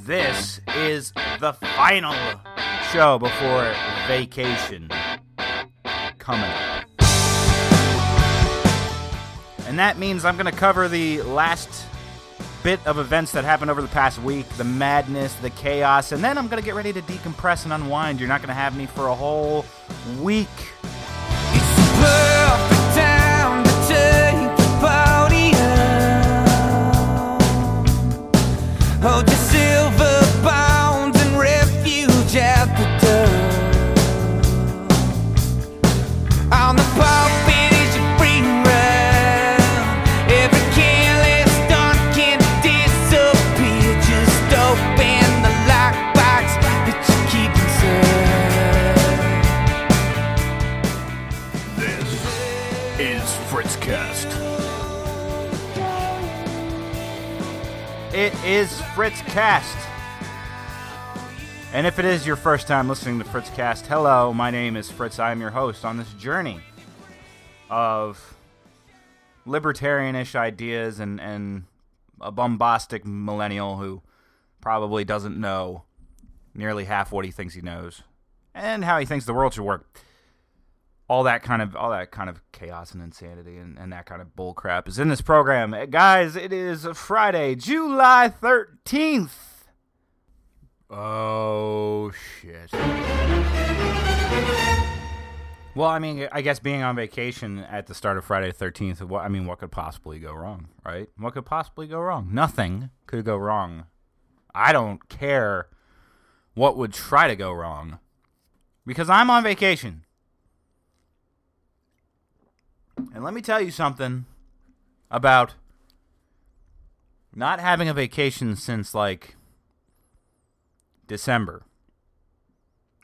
This is the final show before vacation coming up. And that means I'm going to cover the last bit of events that happened over the past week the madness, the chaos, and then I'm going to get ready to decompress and unwind. You're not going to have me for a whole week. perfect time is Fritzcast. And if it is your first time listening to Fritz Cast, hello, my name is Fritz. I am your host on this journey of libertarianish ideas and, and a bombastic millennial who probably doesn't know nearly half what he thinks he knows and how he thinks the world should work all that kind of all that kind of chaos and insanity and, and that kind of bull crap is in this program. Guys, it is Friday, July 13th. Oh shit. Well, I mean, I guess being on vacation at the start of Friday the 13th, what I mean, what could possibly go wrong, right? What could possibly go wrong? Nothing could go wrong. I don't care what would try to go wrong because I'm on vacation. And let me tell you something about not having a vacation since like December.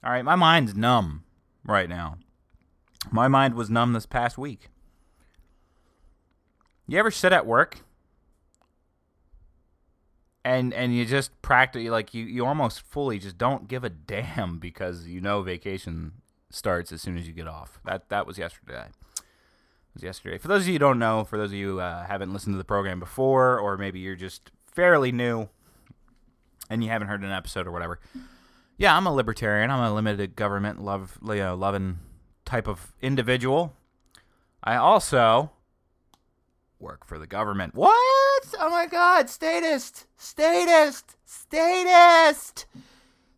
All right, my mind's numb right now. My mind was numb this past week. You ever sit at work and and you just practically like you you almost fully just don't give a damn because you know vacation starts as soon as you get off. That that was yesterday was yesterday. For those of you who don't know, for those of you who uh, haven't listened to the program before, or maybe you're just fairly new and you haven't heard an episode or whatever, yeah, I'm a libertarian. I'm a limited government love, you know, loving type of individual. I also work for the government. What? Oh my God! Statist, statist, statist.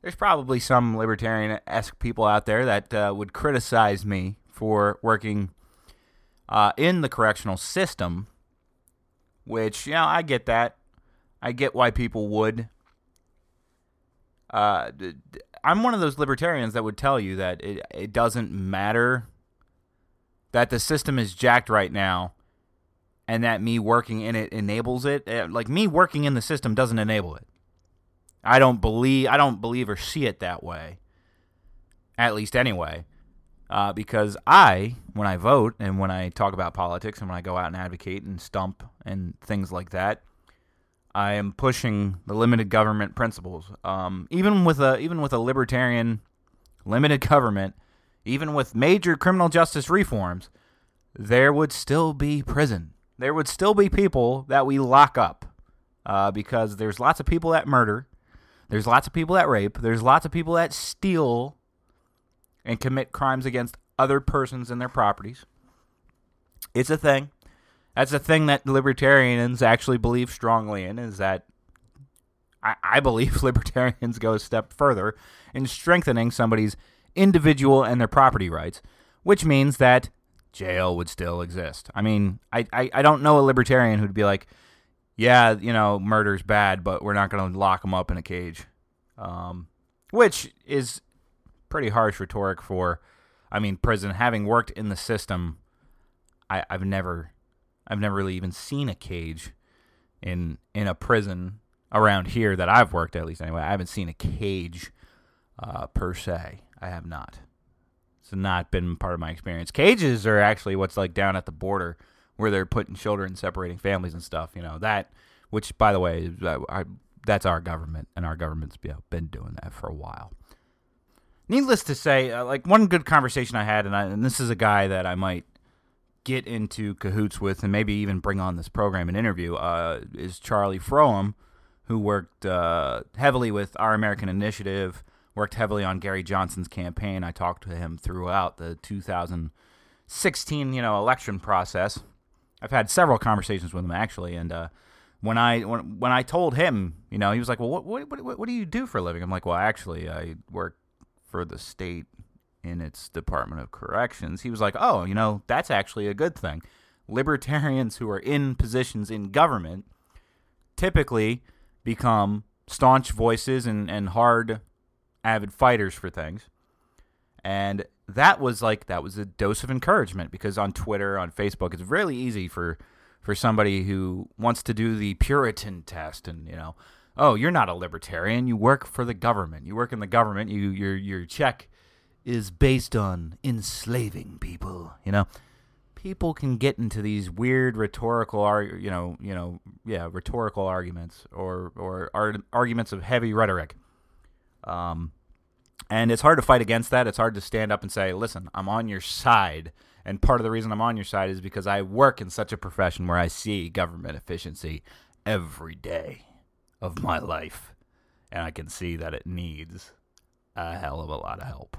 There's probably some libertarian-esque people out there that uh, would criticize me for working uh, in the correctional system, which, you know, I get that. I get why people would. Uh, I'm one of those libertarians that would tell you that it, it doesn't matter that the system is jacked right now and that me working in it enables it. Uh, Like me working in the system doesn't enable it. I don't believe I don't believe or see it that way. At least anyway uh, because I, when I vote and when I talk about politics and when I go out and advocate and stump and things like that, I am pushing the limited government principles. Um, even with a even with a libertarian limited government, even with major criminal justice reforms, there would still be prison. There would still be people that we lock up uh, because there's lots of people that murder, there's lots of people that rape, there's lots of people that steal and commit crimes against other persons and their properties. It's a thing. That's a thing that libertarians actually believe strongly in is that I, I believe libertarians go a step further in strengthening somebody's individual and their property rights, which means that jail would still exist. I mean, I, I, I don't know a libertarian who'd be like, yeah, you know, murder's bad, but we're not going to lock them up in a cage. Um, which is pretty harsh rhetoric for, I mean, prison. Having worked in the system, I, I've never, I've never really even seen a cage in in a prison around here that I've worked at least anyway. I haven't seen a cage uh, per se. I have not. It's not been part of my experience. Cages are actually what's like down at the border where they're putting children, separating families and stuff. You know that, which by the way, that's our government, and our government's been doing that for a while. Needless to say, uh, like one good conversation I had, and, I, and this is a guy that I might get into cahoots with, and maybe even bring on this program and interview, uh, is Charlie Froham, who worked uh, heavily with Our American Initiative, worked heavily on Gary Johnson's campaign. I talked to him throughout the 2016, you know, election process. I've had several conversations with him actually, and uh, when I when, when I told him, you know, he was like, "Well, what what what, what do you do for a living?" I'm like, "Well, actually, I work for the state in its Department of Corrections." He was like, "Oh, you know, that's actually a good thing. Libertarians who are in positions in government typically become staunch voices and, and hard avid fighters for things. And that was like that was a dose of encouragement because on Twitter, on Facebook, it's really easy for for somebody who wants to do the Puritan test and, you know, oh, you're not a libertarian, you work for the government. You work in the government, you your your check is based on enslaving people, you know? People can get into these weird rhetorical ar- you know you know yeah rhetorical arguments or or ar- arguments of heavy rhetoric. Um and it's hard to fight against that. It's hard to stand up and say listen i'm on your side. And part of the reason i'm on your side is because i work in such a profession where i see government efficiency every day of my life and i can see that it needs a hell of a lot of help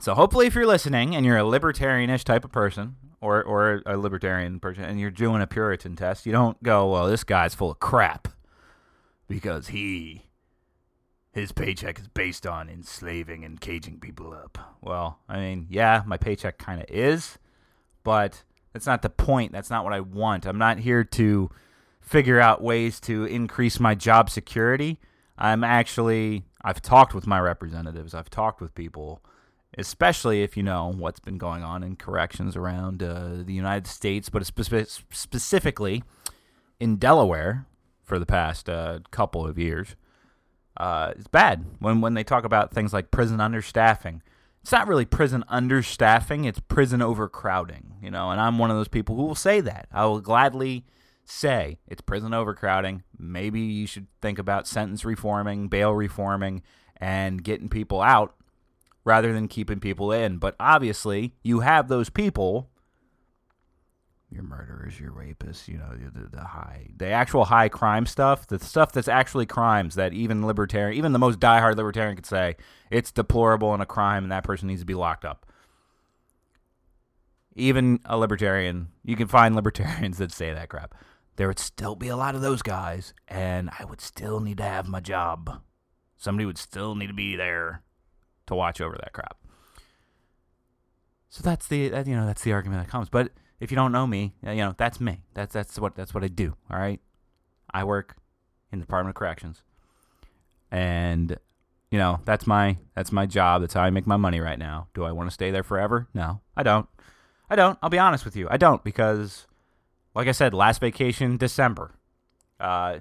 so hopefully if you're listening and you're a libertarianish type of person or or a libertarian person and you're doing a Puritan test, you don't go, well, this guy's full of crap because he his paycheck is based on enslaving and caging people up. Well, I mean, yeah, my paycheck kind of is, but that's not the point. That's not what I want. I'm not here to figure out ways to increase my job security. I'm actually I've talked with my representatives. I've talked with people especially if you know what's been going on in corrections around uh, the United States, but spe- specifically in Delaware for the past uh, couple of years. Uh, it's bad when when they talk about things like prison understaffing. It's not really prison understaffing; it's prison overcrowding. You know, and I'm one of those people who will say that. I will gladly say it's prison overcrowding. Maybe you should think about sentence reforming, bail reforming, and getting people out rather than keeping people in. But obviously, you have those people. Your murderers, your rapists, you know, the, the high, the actual high crime stuff, the stuff that's actually crimes that even libertarian, even the most diehard libertarian could say it's deplorable and a crime and that person needs to be locked up. Even a libertarian, you can find libertarians that say that crap. There would still be a lot of those guys, and I would still need to have my job. Somebody would still need to be there to watch over that crap. So that's the that, you know that's the argument that comes. But if you don't know me, uh, you know that's me. That's that's what that's what I do. All right, I work in the Department of Corrections, and you know that's my that's my job. That's how I make my money right now. Do I want to stay there forever? No, I don't. I don't. I'll be honest with you. I don't because, like I said, last vacation December, uh,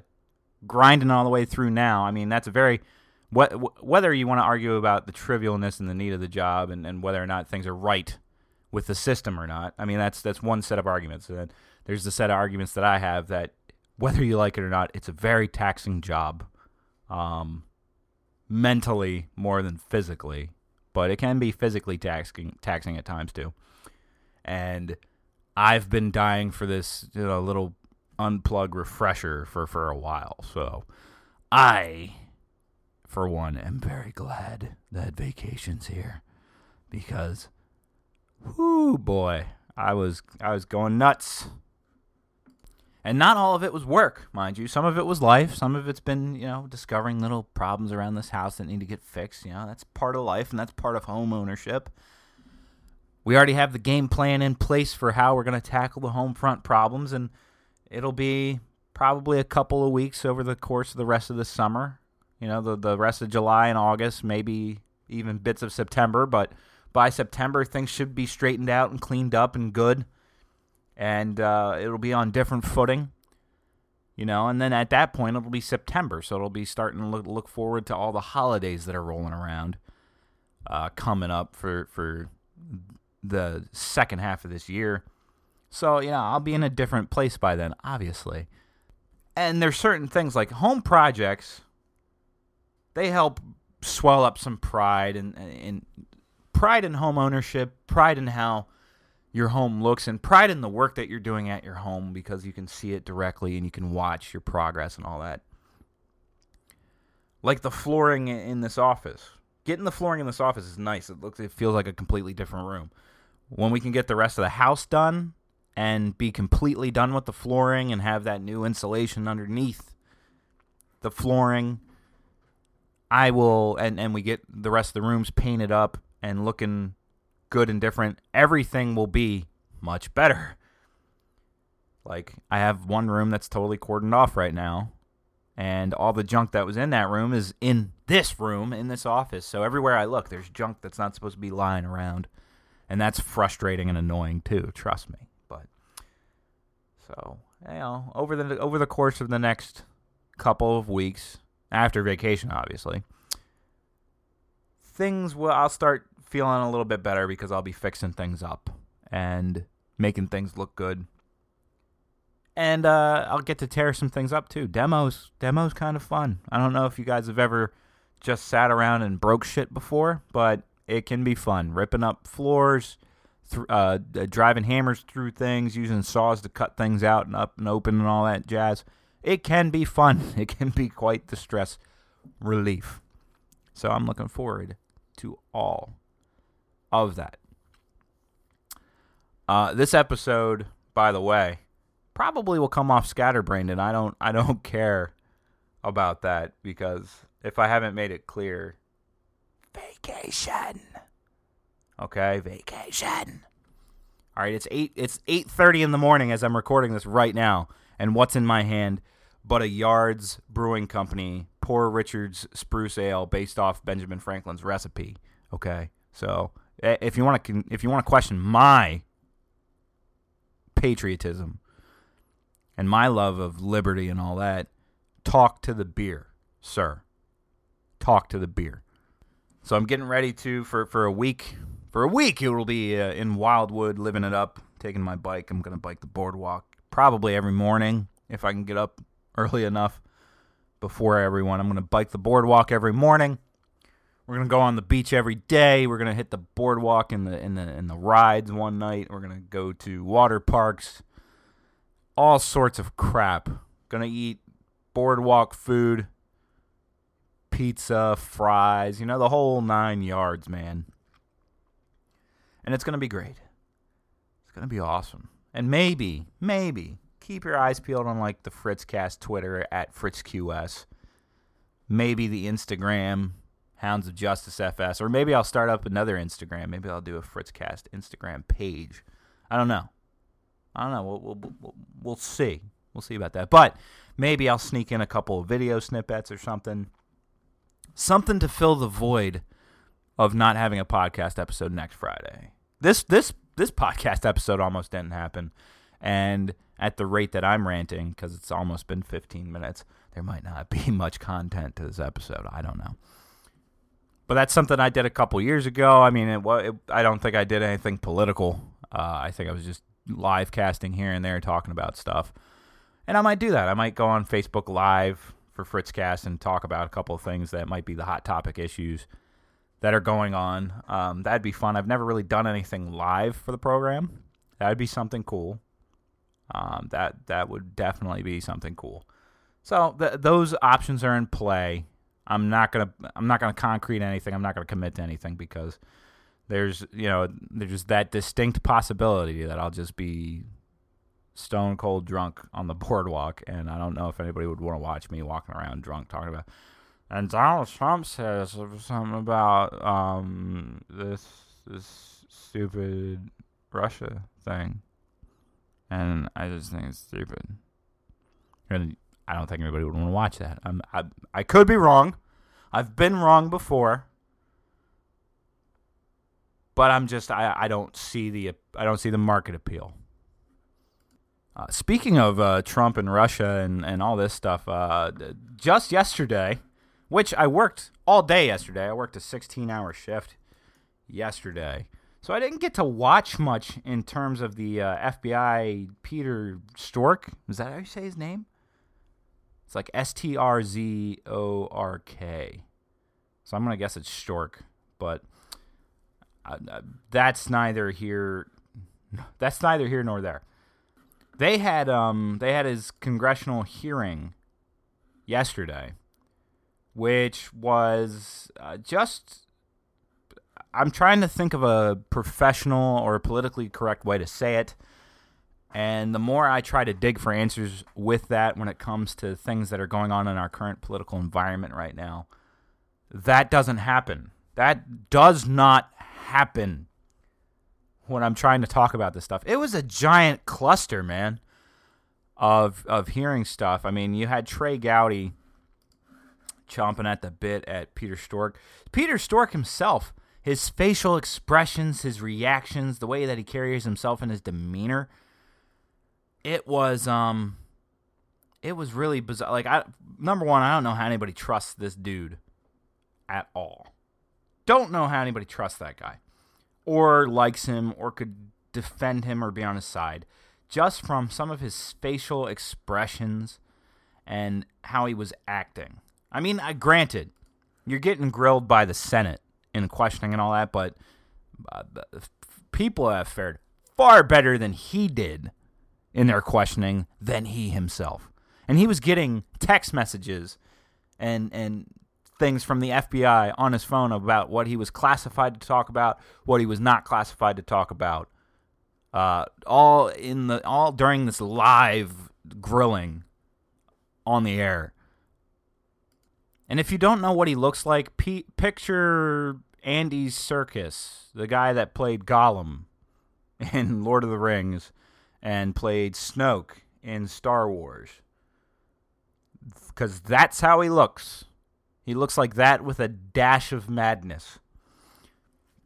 grinding all the way through now. I mean that's a very what, whether you want to argue about the trivialness and the need of the job and, and whether or not things are right with the system or not, I mean that's that's one set of arguments. And there's the set of arguments that I have that whether you like it or not, it's a very taxing job, um, mentally more than physically, but it can be physically taxing taxing at times too. And I've been dying for this you know, little unplug refresher for for a while, so I for one, am very glad that vacation's here because, whoo boy, I was I was going nuts. And not all of it was work, mind you. Some of it was life. Some of it's been, you know, discovering little problems around this house that need to get fixed. You know, that's part of life and that's part of home ownership. We already have the game plan in place for how we're going to tackle the home front problems, and it'll be probably a couple of weeks over the course of the rest of the summer you know, the, the rest of July and August, maybe even bits of September. But by September, things should be straightened out and cleaned up and good. And uh, it'll be on different footing. You know, and then at that point, it'll be September. So it'll be starting to look, look forward to all the holidays that are rolling around uh, coming up for, for the second half of this year. So, you know, I'll be in a different place by then, obviously. And there's certain things like home projects they help swell up some pride and, and pride in home ownership, pride in how your home looks, and pride in the work that you're doing at your home because you can see it directly and you can watch your progress and all that. like the flooring in this office. Getting the flooring in this office is nice. It looks, it feels like a completely different room. When we can get the rest of the house done and be completely done with the flooring and have that new insulation underneath the flooring, I will, and and we get the rest of the rooms painted up and looking good and different. Everything will be much better. Like I have one room that's totally cordoned off right now, and all the junk that was in that room is in this room in this office. So everywhere I look, there's junk that's not supposed to be lying around, and that's frustrating and annoying too. Trust me. But so you know, over the over the course of the next couple of weeks after vacation, obviously, things will I'll start feeling a little bit better because I'll be fixing things up and making things look good. And uh, I'll get to tear some things up too. Demos, demos, kind of fun. I don't know if you guys have ever just sat around and broke shit before, but it can be fun. Ripping up floors, th- uh, driving hammers through things, using saws to cut things out and up and open and all that jazz. It can be fun. It can be quite the stress relief. So I'm looking forward to all of that. Uh, this episode, by the way, probably will come off scatterbrained, and I don't I don't care about that because if I haven't made it clear, vacation. Okay, vacation. All right, it's eight. It's eight thirty in the morning as I'm recording this right now, and what's in my hand but a Yards Brewing Company Poor Richard's Spruce Ale based off Benjamin Franklin's recipe. Okay, so if you want to if you want to question my patriotism and my love of liberty and all that, talk to the beer, sir. Talk to the beer. So I'm getting ready to for for a week. For a week, it will be uh, in Wildwood, living it up, taking my bike. I'm gonna bike the boardwalk probably every morning if I can get up early enough before everyone. I'm gonna bike the boardwalk every morning. We're gonna go on the beach every day. We're gonna hit the boardwalk in the in the in the rides one night. We're gonna go to water parks, all sorts of crap. Gonna eat boardwalk food, pizza, fries, you know, the whole nine yards, man. And it's gonna be great. It's gonna be awesome. And maybe, maybe keep your eyes peeled on like the Fritzcast Twitter at FritzQS. Maybe the Instagram Hounds of Justice FS, or maybe I'll start up another Instagram. Maybe I'll do a Fritzcast Instagram page. I don't know. I don't know. We'll, we'll, we'll, we'll see. We'll see about that. But maybe I'll sneak in a couple of video snippets or something. Something to fill the void of not having a podcast episode next Friday. This this this podcast episode almost didn't happen, and at the rate that I'm ranting, because it's almost been 15 minutes, there might not be much content to this episode. I don't know. But that's something I did a couple years ago. I mean, it, it, I don't think I did anything political. Uh, I think I was just live casting here and there, talking about stuff. And I might do that. I might go on Facebook Live for Fritzcast and talk about a couple of things that might be the hot topic issues that are going on. Um, that'd be fun. I've never really done anything live for the program. That'd be something cool. Um, that that would definitely be something cool. So th- those options are in play. I'm not gonna I'm not gonna concrete anything. I'm not gonna commit to anything because there's you know there's just that distinct possibility that I'll just be stone cold drunk on the boardwalk, and I don't know if anybody would want to watch me walking around drunk talking about. And Donald Trump says something about um this this stupid Russia thing, and I just think it's stupid. And I don't think anybody would want to watch that. I'm, I I could be wrong. I've been wrong before. But I'm just I, I don't see the I don't see the market appeal. Uh, speaking of uh, Trump and Russia and, and all this stuff, uh, just yesterday, which I worked all day yesterday, I worked a 16 hour shift yesterday. So I didn't get to watch much in terms of the uh, FBI Peter Stork. Is that how you say his name? It's like S T R Z O R K. So I'm going to guess it's Stork, but uh, that's neither here that's neither here nor there. They had um they had his congressional hearing yesterday which was uh, just. I'm trying to think of a professional or politically correct way to say it. And the more I try to dig for answers with that when it comes to things that are going on in our current political environment right now, that doesn't happen. That does not happen when I'm trying to talk about this stuff. It was a giant cluster, man, of of hearing stuff. I mean, you had Trey Gowdy chomping at the bit at Peter Stork. Peter Stork himself, his facial expressions, his reactions, the way that he carries himself and his demeanor, it was um it was really bizarre. Like I number one, I don't know how anybody trusts this dude at all. Don't know how anybody trusts that guy or likes him or could defend him or be on his side just from some of his facial expressions and how he was acting. I mean, I, granted, you're getting grilled by the Senate in questioning and all that, but uh, people have fared far better than he did in their questioning than he himself. And he was getting text messages and and things from the FBI on his phone about what he was classified to talk about, what he was not classified to talk about. Uh, all in the all during this live grilling on the air. And if you don't know what he looks like, p- picture Andy Serkis, the guy that played Gollum in Lord of the Rings and played Snoke in Star Wars. Because that's how he looks. He looks like that with a dash of madness.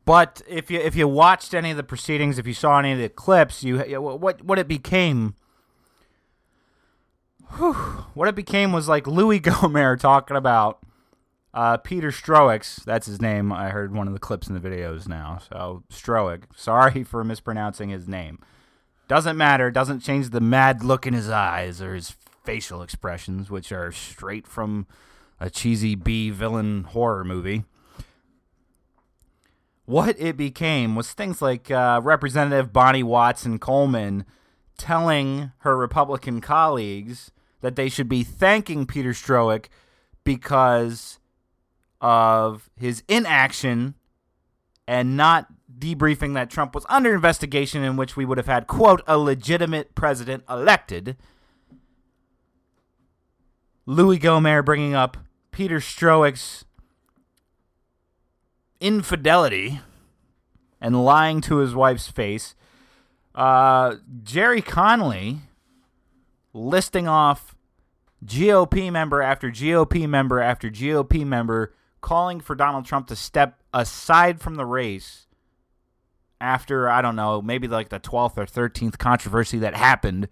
But if you if you watched any of the proceedings, if you saw any of the clips, you what what it became. Whew, what it became was like Louis Gohmert talking about uh, Peter Strzok's. That's his name. I heard one of the clips in the videos now. So Strzok. Sorry for mispronouncing his name. Doesn't matter. Doesn't change the mad look in his eyes or his facial expressions, which are straight from a cheesy B villain horror movie. What it became was things like uh, Representative Bonnie Watson Coleman telling her Republican colleagues that they should be thanking Peter Strzok because of his inaction and not debriefing that Trump was under investigation, in which we would have had, quote, a legitimate president elected. Louis Gohmert bringing up Peter Strzok's infidelity and lying to his wife's face. Uh, Gerry Connolly listing off GOP member after GOP member after GOP member calling for Donald Trump to step aside from the race after, I don't know, maybe like the 12th or 13th controversy that happened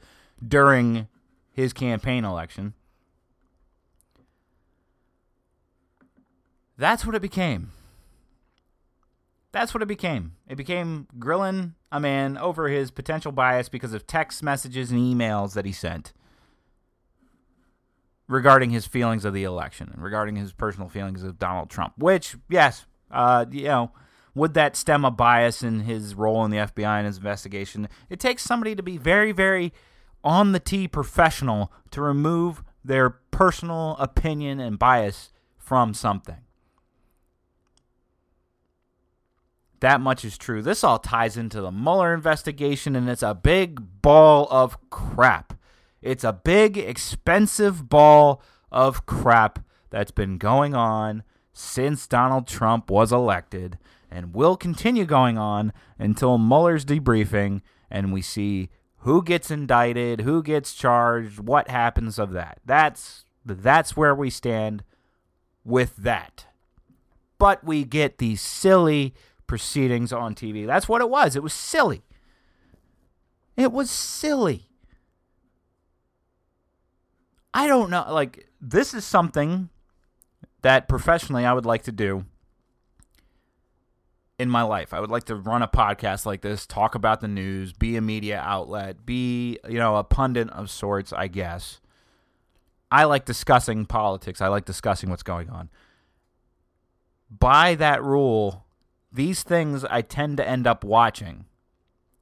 during his campaign election. That's what it became. That's what it became. It became grilling a man over his potential bias because of text messages and emails that he sent regarding his feelings of the election and regarding his personal feelings of Donald Trump. Which, yes, uh, you know, would that stem a bias in his role in the FBI and his investigation? It takes somebody to be very, very on the tee professional to remove their personal opinion and bias from something. That much is true. This all ties into the Mueller investigation, and it's a big ball of crap. It's a big, expensive ball of crap that's been going on since Donald Trump was elected and will continue going on until Mueller's debriefing and we see who gets indicted, who gets charged, what happens of that. That's that's where we stand with that. But we get these silly proceedings on TV. That's what it was. It was silly. It was silly. I don't know. Like, this is something that professionally I would like to do in my life. I would like to run a podcast like this, talk about the news, be a media outlet, be, you know, a pundit of sorts, I guess. I like discussing politics. I like discussing what's going on. By that rule, these things I tend to end up watching,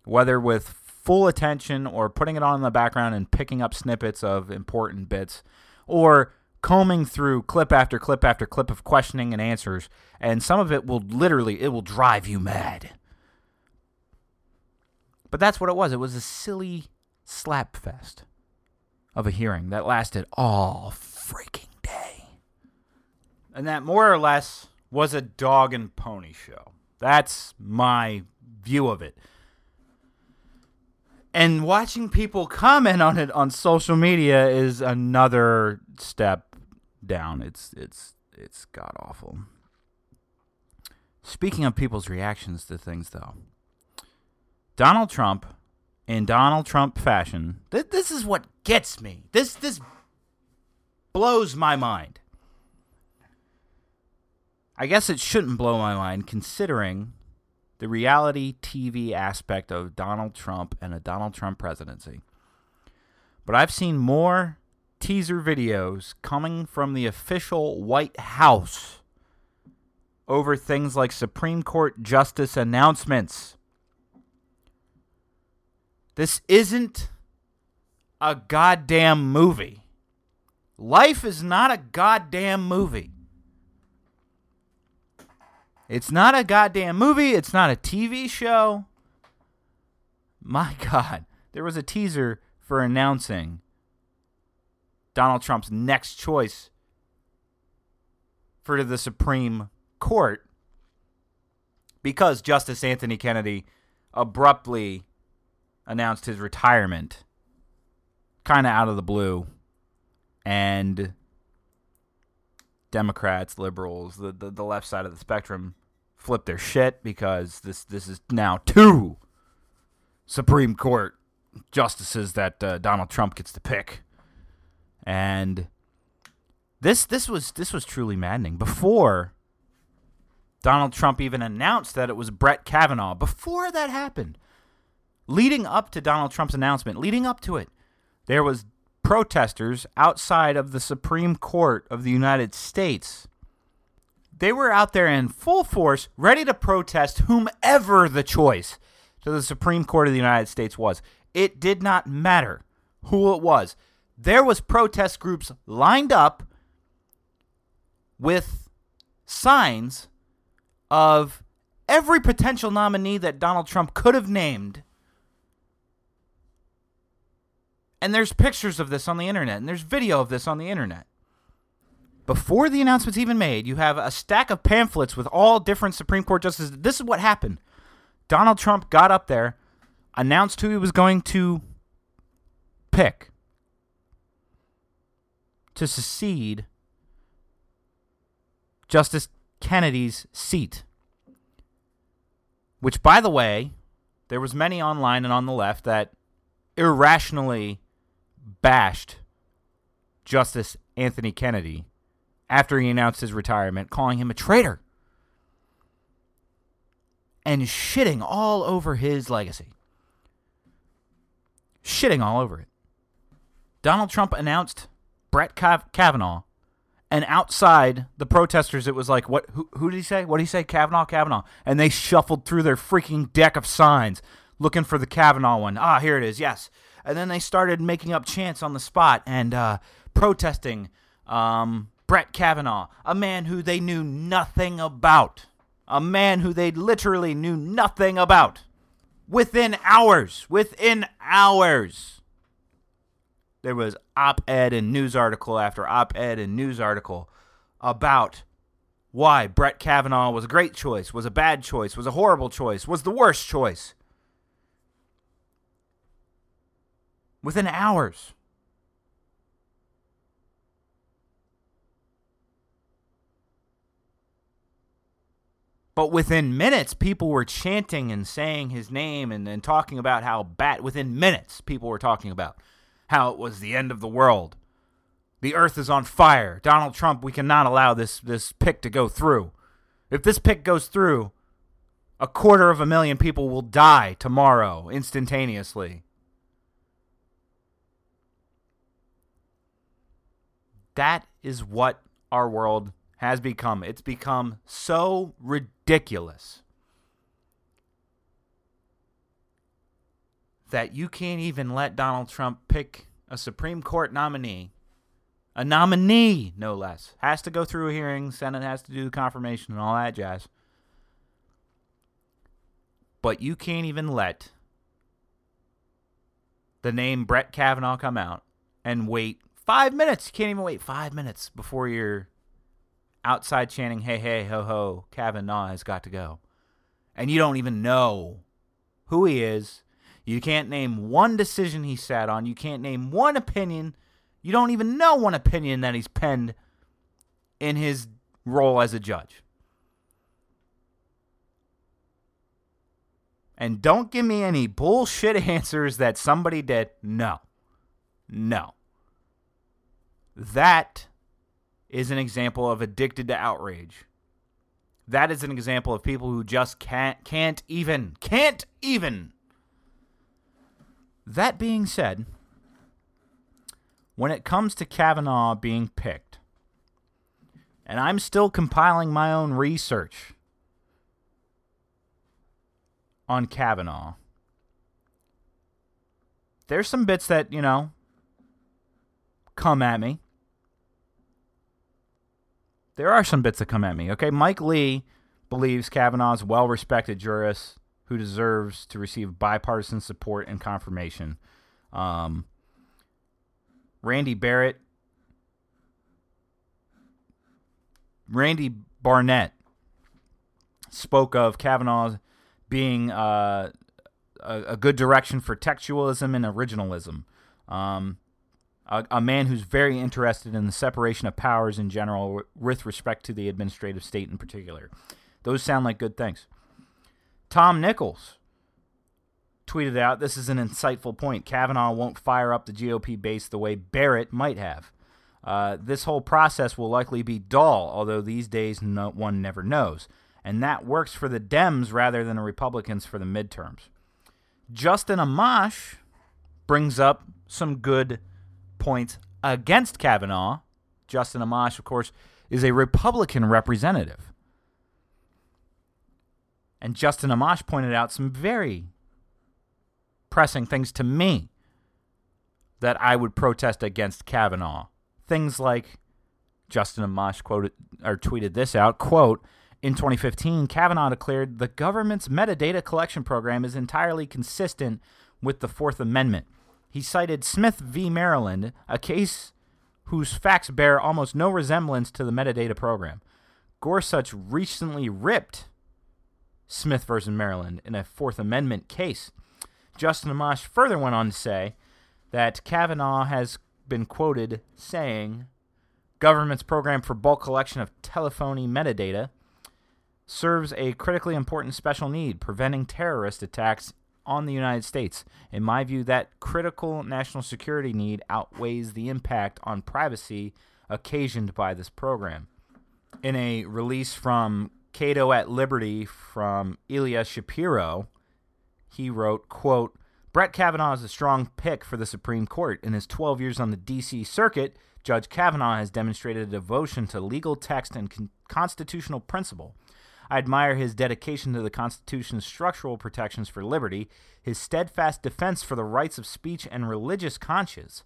whether with full attention or putting it on in the background and picking up snippets of important bits, or combing through clip after clip after clip of questioning and answers, and some of it will literally it will drive you mad. But that's what it was. It was a silly slap fest of a hearing that lasted all freaking day. And that more or less was a dog and pony show. That's my view of it. And watching people comment on it on social media is another step down. It's it's it's god awful. Speaking of people's reactions to things though. Donald Trump in Donald Trump fashion. Th- this is what gets me. This this blows my mind. I guess it shouldn't blow my mind considering the reality TV aspect of Donald Trump and a Donald Trump presidency. But I've seen more teaser videos coming from the official White House over things like Supreme Court justice announcements. This isn't a goddamn movie. Life is not a goddamn movie. It's not a goddamn movie. It's not a TV show. My God. There was a teaser for announcing Donald Trump's next choice for the Supreme Court because Justice Anthony Kennedy abruptly announced his retirement kind of out of the blue. And Democrats, liberals, the, the, the left side of the spectrum flip their shit because this this is now two Supreme Court justices that uh, Donald Trump gets to pick, and this this was this was truly maddening. Before Donald Trump even announced that it was Brett Kavanaugh, before that happened, leading up to Donald Trump's announcement, leading up to it, there was protesters outside of the Supreme Court of the United States. They were out there in full force, ready to protest whomever the choice to the Supreme Court of the United States was. It did not matter who it was. There was protest groups lined up with signs of every potential nominee that Donald Trump could have named And there's pictures of this on the internet, and there's video of this on the internet. Before the announcement's even made, you have a stack of pamphlets with all different Supreme Court justices. This is what happened. Donald Trump got up there, announced who he was going to pick to secede Justice Kennedy's seat. Which, by the way, there was many online and on the left that irrationally bashed Justice Anthony Kennedy after he announced his retirement, calling him a traitor and shitting all over his legacy. Shitting all over it. Donald Trump announced Brett Kavanaugh, and outside the protesters, it was like, "What? Who, who did he say? What did he say? Kavanaugh, Kavanaugh?" And they shuffled through their freaking deck of signs looking for the Kavanaugh one. Ah, here it is. Yes, and then they started making up chants on the spot and uh, protesting um, Brett Kavanaugh, a man who they knew nothing about, a man who they literally knew nothing about. Within hours, within hours, there was op-ed and news article after op-ed and news article about why Brett Kavanaugh was a great choice, was a bad choice, was a horrible choice, was the worst choice. Within hours. But within minutes, people were chanting and saying his name and, and talking about how bat. within minutes, people were talking about how it was the end of the world. The earth is on fire. Donald Trump, we cannot allow this, this pick to go through. If this pick goes through, a quarter of a million people will die tomorrow instantaneously. That is what our world has become. It's become so ridiculous that you can't even let Donald Trump pick a Supreme Court nominee A nominee, no less. Has to go through a hearing, Senate has to do confirmation and all that jazz. But you can't even let the name Brett Kavanaugh come out and wait five minutes. You can't even wait five minutes before you're outside chanting, hey, hey, ho, ho, Kavanaugh has got to go. And you don't even know who he is. You can't name one decision he sat on. You can't name one opinion. You don't even know one opinion that he's penned in his role as a judge. And don't give me any bullshit answers that somebody did. No. No. That is an example of addicted to outrage. That is an example of people who just can't can't even can't even. That being said, when it comes to Kavanaugh being picked, and I'm still compiling my own research on Kavanaugh, there's some bits that, you know, come at me. There are some bits that come at me, okay? Mike Lee believes Kavanaugh's well respected jurist who deserves to receive bipartisan support and confirmation. Um, Randy Barrett, Randy Barnett spoke of Kavanaugh being uh, a, a, good direction for textualism and originalism. Um, a, a, man who's very interested in the separation of powers in general with respect to the administrative state in particular. Those sound like good things. Tom Nichols tweeted out this is an insightful point. Kavanaugh won't fire up the GOP base the way Barrett might have. Uh, this whole process will likely be dull, although these days no, one never knows. And that works for the Dems rather than the Republicans for the midterms. Justin Amash brings up some good points against Kavanaugh. Justin Amash, of course, is a Republican representative. And Justin Amash pointed out some very pressing things to me that I would protest against Kavanaugh. Things like Justin Amash quoted or tweeted this out, quote, in 2015, Kavanaugh declared the government's metadata collection program is entirely consistent with the Fourth Amendment. He cited Smith v. Maryland, a case whose facts bear almost no resemblance to the metadata program. Gorsuch recently ripped Smith v. Maryland in a Fourth Amendment case. Justin Amash further went on to say that Kavanaugh has been quoted saying, Government's program for bulk collection of telephony metadata serves a critically important special need, preventing terrorist attacks on the United States. In my view, that critical national security need outweighs the impact on privacy occasioned by this program. In a release from Cato at Liberty from Ilya Shapiro, he wrote, quote, Brett Kavanaugh is a strong pick for the Supreme Court. In his 12 years on the D.C. Circuit, Judge Kavanaugh has demonstrated a devotion to legal text and con- constitutional principle. I admire his dedication to the Constitution's structural protections for liberty, his steadfast defense for the rights of speech and religious conscience,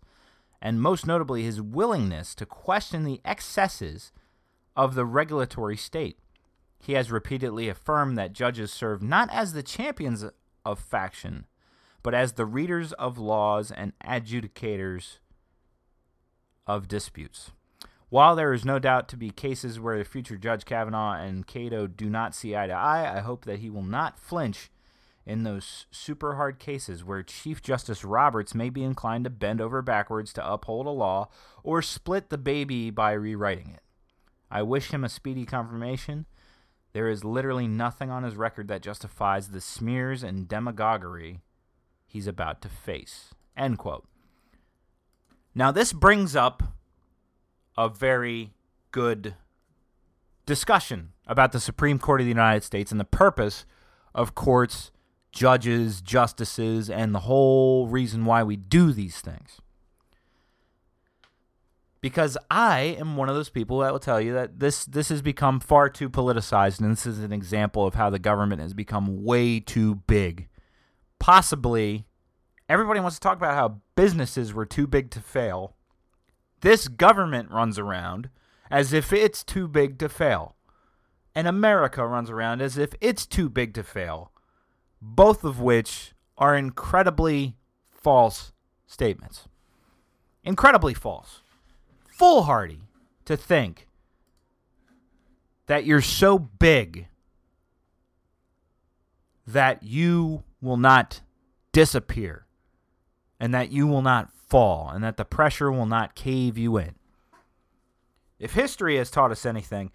and most notably his willingness to question the excesses of the regulatory state. He has repeatedly affirmed that judges serve not as the champions of faction, but as the readers of laws and adjudicators of disputes. While there is no doubt to be cases where the future Judge Kavanaugh and Cato do not see eye to eye, I hope that he will not flinch in those super hard cases where Chief Justice Roberts may be inclined to bend over backwards to uphold a law or split the baby by rewriting it. I wish him a speedy confirmation there is literally nothing on his record that justifies the smears and demagoguery he's about to face. End quote. Now, this brings up a very good discussion about the Supreme Court of the United States and the purpose of courts, judges, justices, and the whole reason why we do these things because I am one of those people that will tell you that this this has become far too politicized, and this is an example of how the government has become way too big. Possibly, everybody wants to talk about how businesses were too big to fail. This government runs around as if it's too big to fail. And America runs around as if it's too big to fail. Both of which are incredibly false statements. Incredibly false. Foolhardy to think that you're so big that you will not disappear and that you will not fall and that the pressure will not cave you in. If history has taught us anything,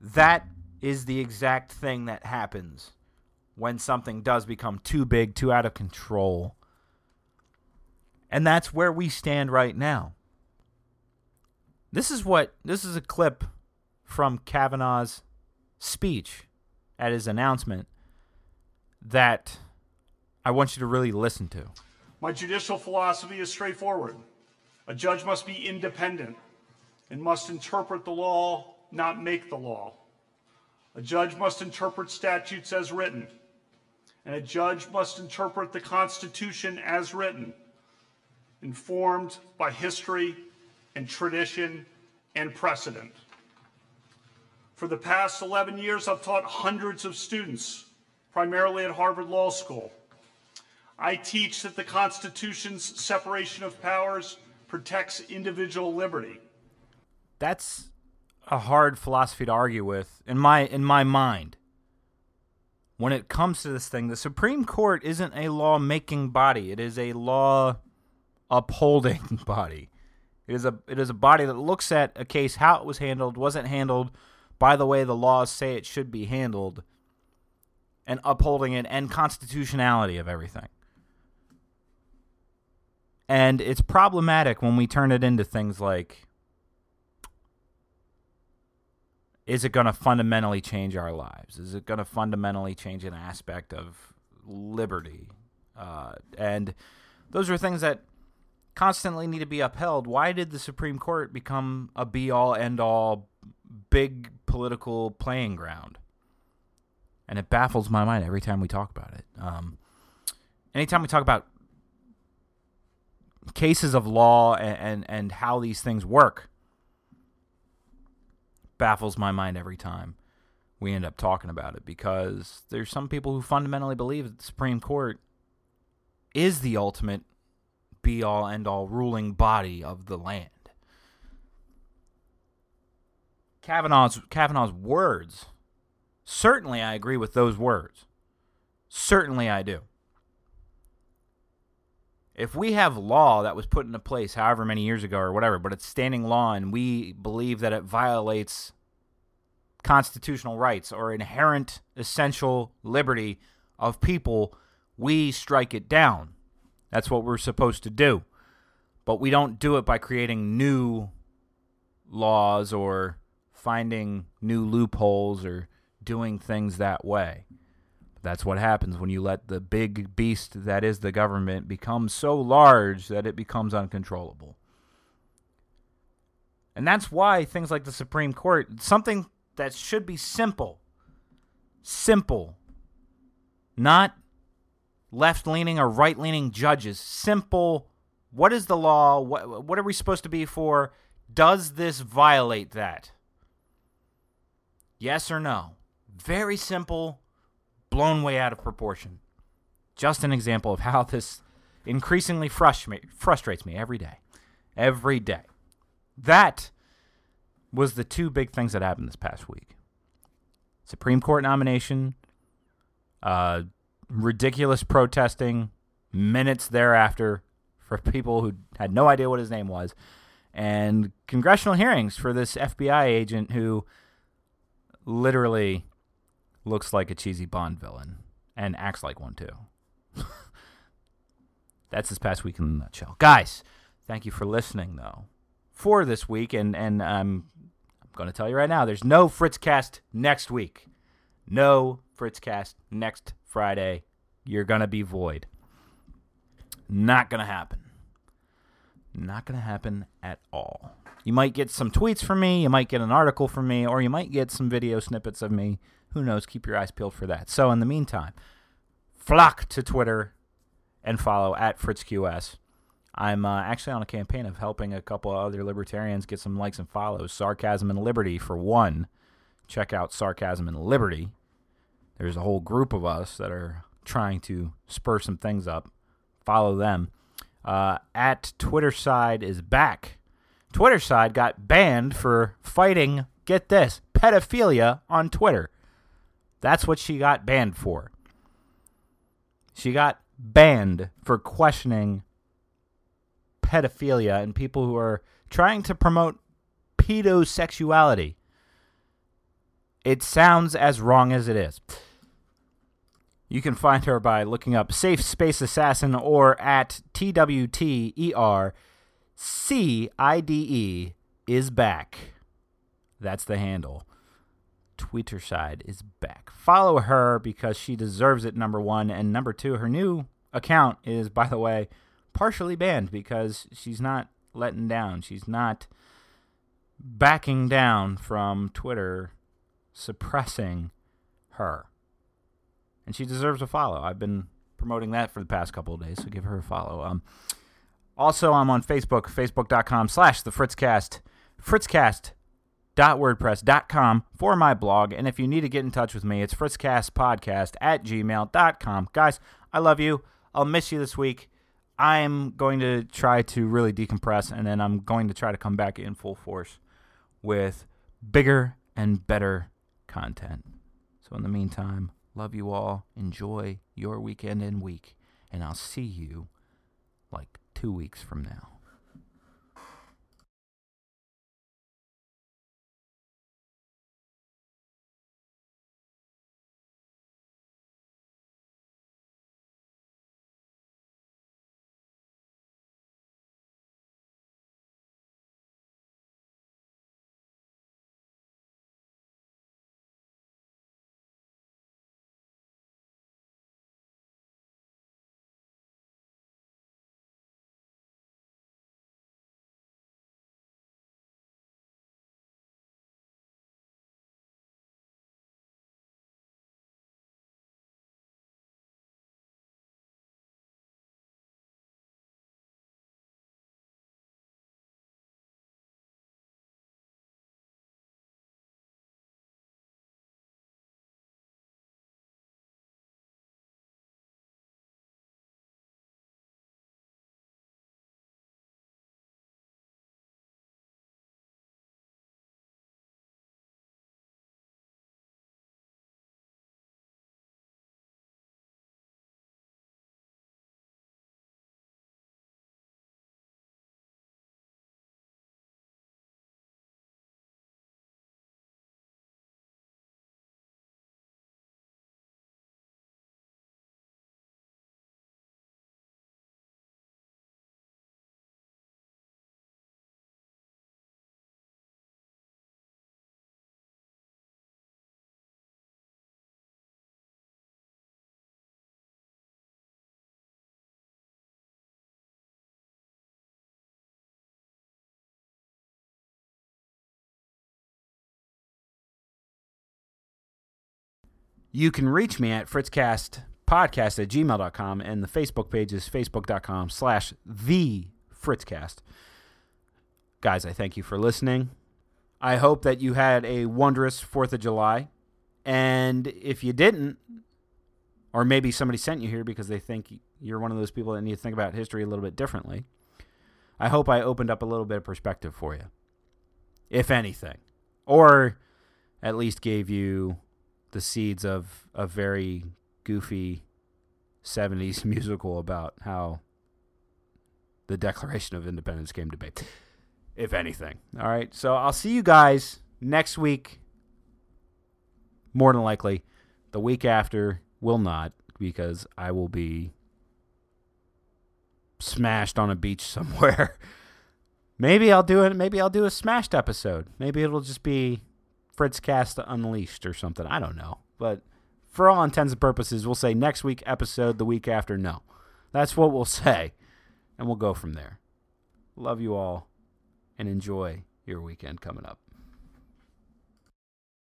that is the exact thing that happens when something does become too big, too out of control. And that's where we stand right now. This is what this is a clip from Kavanaugh's speech at his announcement that I want you to really listen to. My judicial philosophy is straightforward. A judge must be independent and must interpret the law, not make the law. A judge must interpret statutes as written, and a judge must interpret the Constitution as written, informed by history and tradition and precedent. For the past 11 years, I've taught hundreds of students, primarily at Harvard Law School. I teach that the Constitution's separation of powers protects individual liberty. That's a hard philosophy to argue with in my in my mind. When it comes to this thing, the Supreme Court isn't a law making body. It is a law upholding body. It is a it is a body that looks at a case how it was handled, wasn't handled by the way the laws say it should be handled, and upholding it and constitutionality of everything. And it's problematic when we turn it into things like is it going to fundamentally change our lives? Is it going to fundamentally change an aspect of liberty? Uh, and those are things that constantly need to be upheld. Why did the Supreme Court become a be all end all big political playing ground? And it baffles my mind every time we talk about it. Um, anytime we talk about cases of law and, and, and how these things work, baffles my mind every time we end up talking about it because there's some people who fundamentally believe that the Supreme Court is the ultimate be all end all ruling body of the land. Kavanaugh's Kavanaugh's words certainly I agree with those words. Certainly I do. If we have law that was put into place however many years ago or whatever, but it's standing law and we believe that it violates constitutional rights or inherent essential liberty of people, we strike it down. That's what we're supposed to do. But we don't do it by creating new laws or finding new loopholes or doing things that way. That's what happens when you let the big beast that is the government become so large that it becomes uncontrollable. And that's why things like the Supreme Court, something that should be simple, simple, not left leaning or right leaning judges, simple. What is the law? What, what are we supposed to be for? Does this violate that? Yes or no? Very simple, blown way out of proportion. Just an example of how this increasingly frust- frustrates me every day. Every day. That was the two big things that happened this past week Supreme Court nomination, uh, ridiculous protesting minutes thereafter for people who had no idea what his name was, and congressional hearings for this FBI agent who literally looks like a cheesy Bond villain and acts like one too. That's this past week in a nutshell. Guys, thank you for listening though. For this week, and and um, I'm going to tell you right now, there's no Fritzcast next week. No Fritzcast next Friday. You're going to be void. Not going to happen. Not going to happen at all. You might get some tweets from me, you might get an article from me, or you might get some video snippets of me. Who knows? Keep your eyes peeled for that. So, in the meantime, flock to Twitter and follow at FritzQS. I'm uh, actually on a campaign of helping a couple other libertarians get some likes and follows. Sarcasm and Liberty, for one. Check out Sarcasm and Liberty. There's a whole group of us that are trying to spur some things up. Follow them. Uh, at Twitter side is back. Twitter side got banned for fighting, get this, pedophilia on Twitter. That's what she got banned for. She got banned for questioning pedophilia and people who are trying to promote pedosexuality. It sounds as wrong as it is. You can find her by looking up Safe Space Assassin or at TWTER CIDE is back. That's the handle. Twitter side is back. Follow her because she deserves it, number one. And number two, her new account is, by the way, partially banned because she's not letting down. She's not backing down from Twitter suppressing her. And she deserves a follow. I've been promoting that for the past couple of days, so give her a follow. Um, also, I'm on Facebook, facebook.com slash the Fritzcast, fritzcast.wordpress.com for my blog. And if you need to get in touch with me, it's fritzcastpodcast at gmail.com. Guys, I love you. I'll miss you this week. I'm going to try to really decompress, and then I'm going to try to come back in full force with bigger and better content. So, in the meantime, love you all. Enjoy your weekend and week, and I'll see you like two weeks from now. You can reach me at fritzcastpodcast at gmail.com, and the Facebook page is facebook.com slash the fritzcast. Guys, I thank you for listening. I hope that you had a wondrous 4th of July. And if you didn't, or maybe somebody sent you here because they think you're one of those people that need to think about history a little bit differently, I hope I opened up a little bit of perspective for you, if anything. Or at least gave you the seeds of a very goofy 70s musical about how the Declaration of Independence came to be, if anything. All right, so I'll see you guys next week. More than likely, the week after will not, because I will be smashed on a beach somewhere. maybe I'll do it. Maybe I'll do a smashed episode. Maybe it'll just be Fritz Cast Unleashed or something. I don't know. But for all intents and purposes, we'll say next week episode, the week after, no. That's what we'll say. And we'll go from there. Love you all and enjoy your weekend coming up.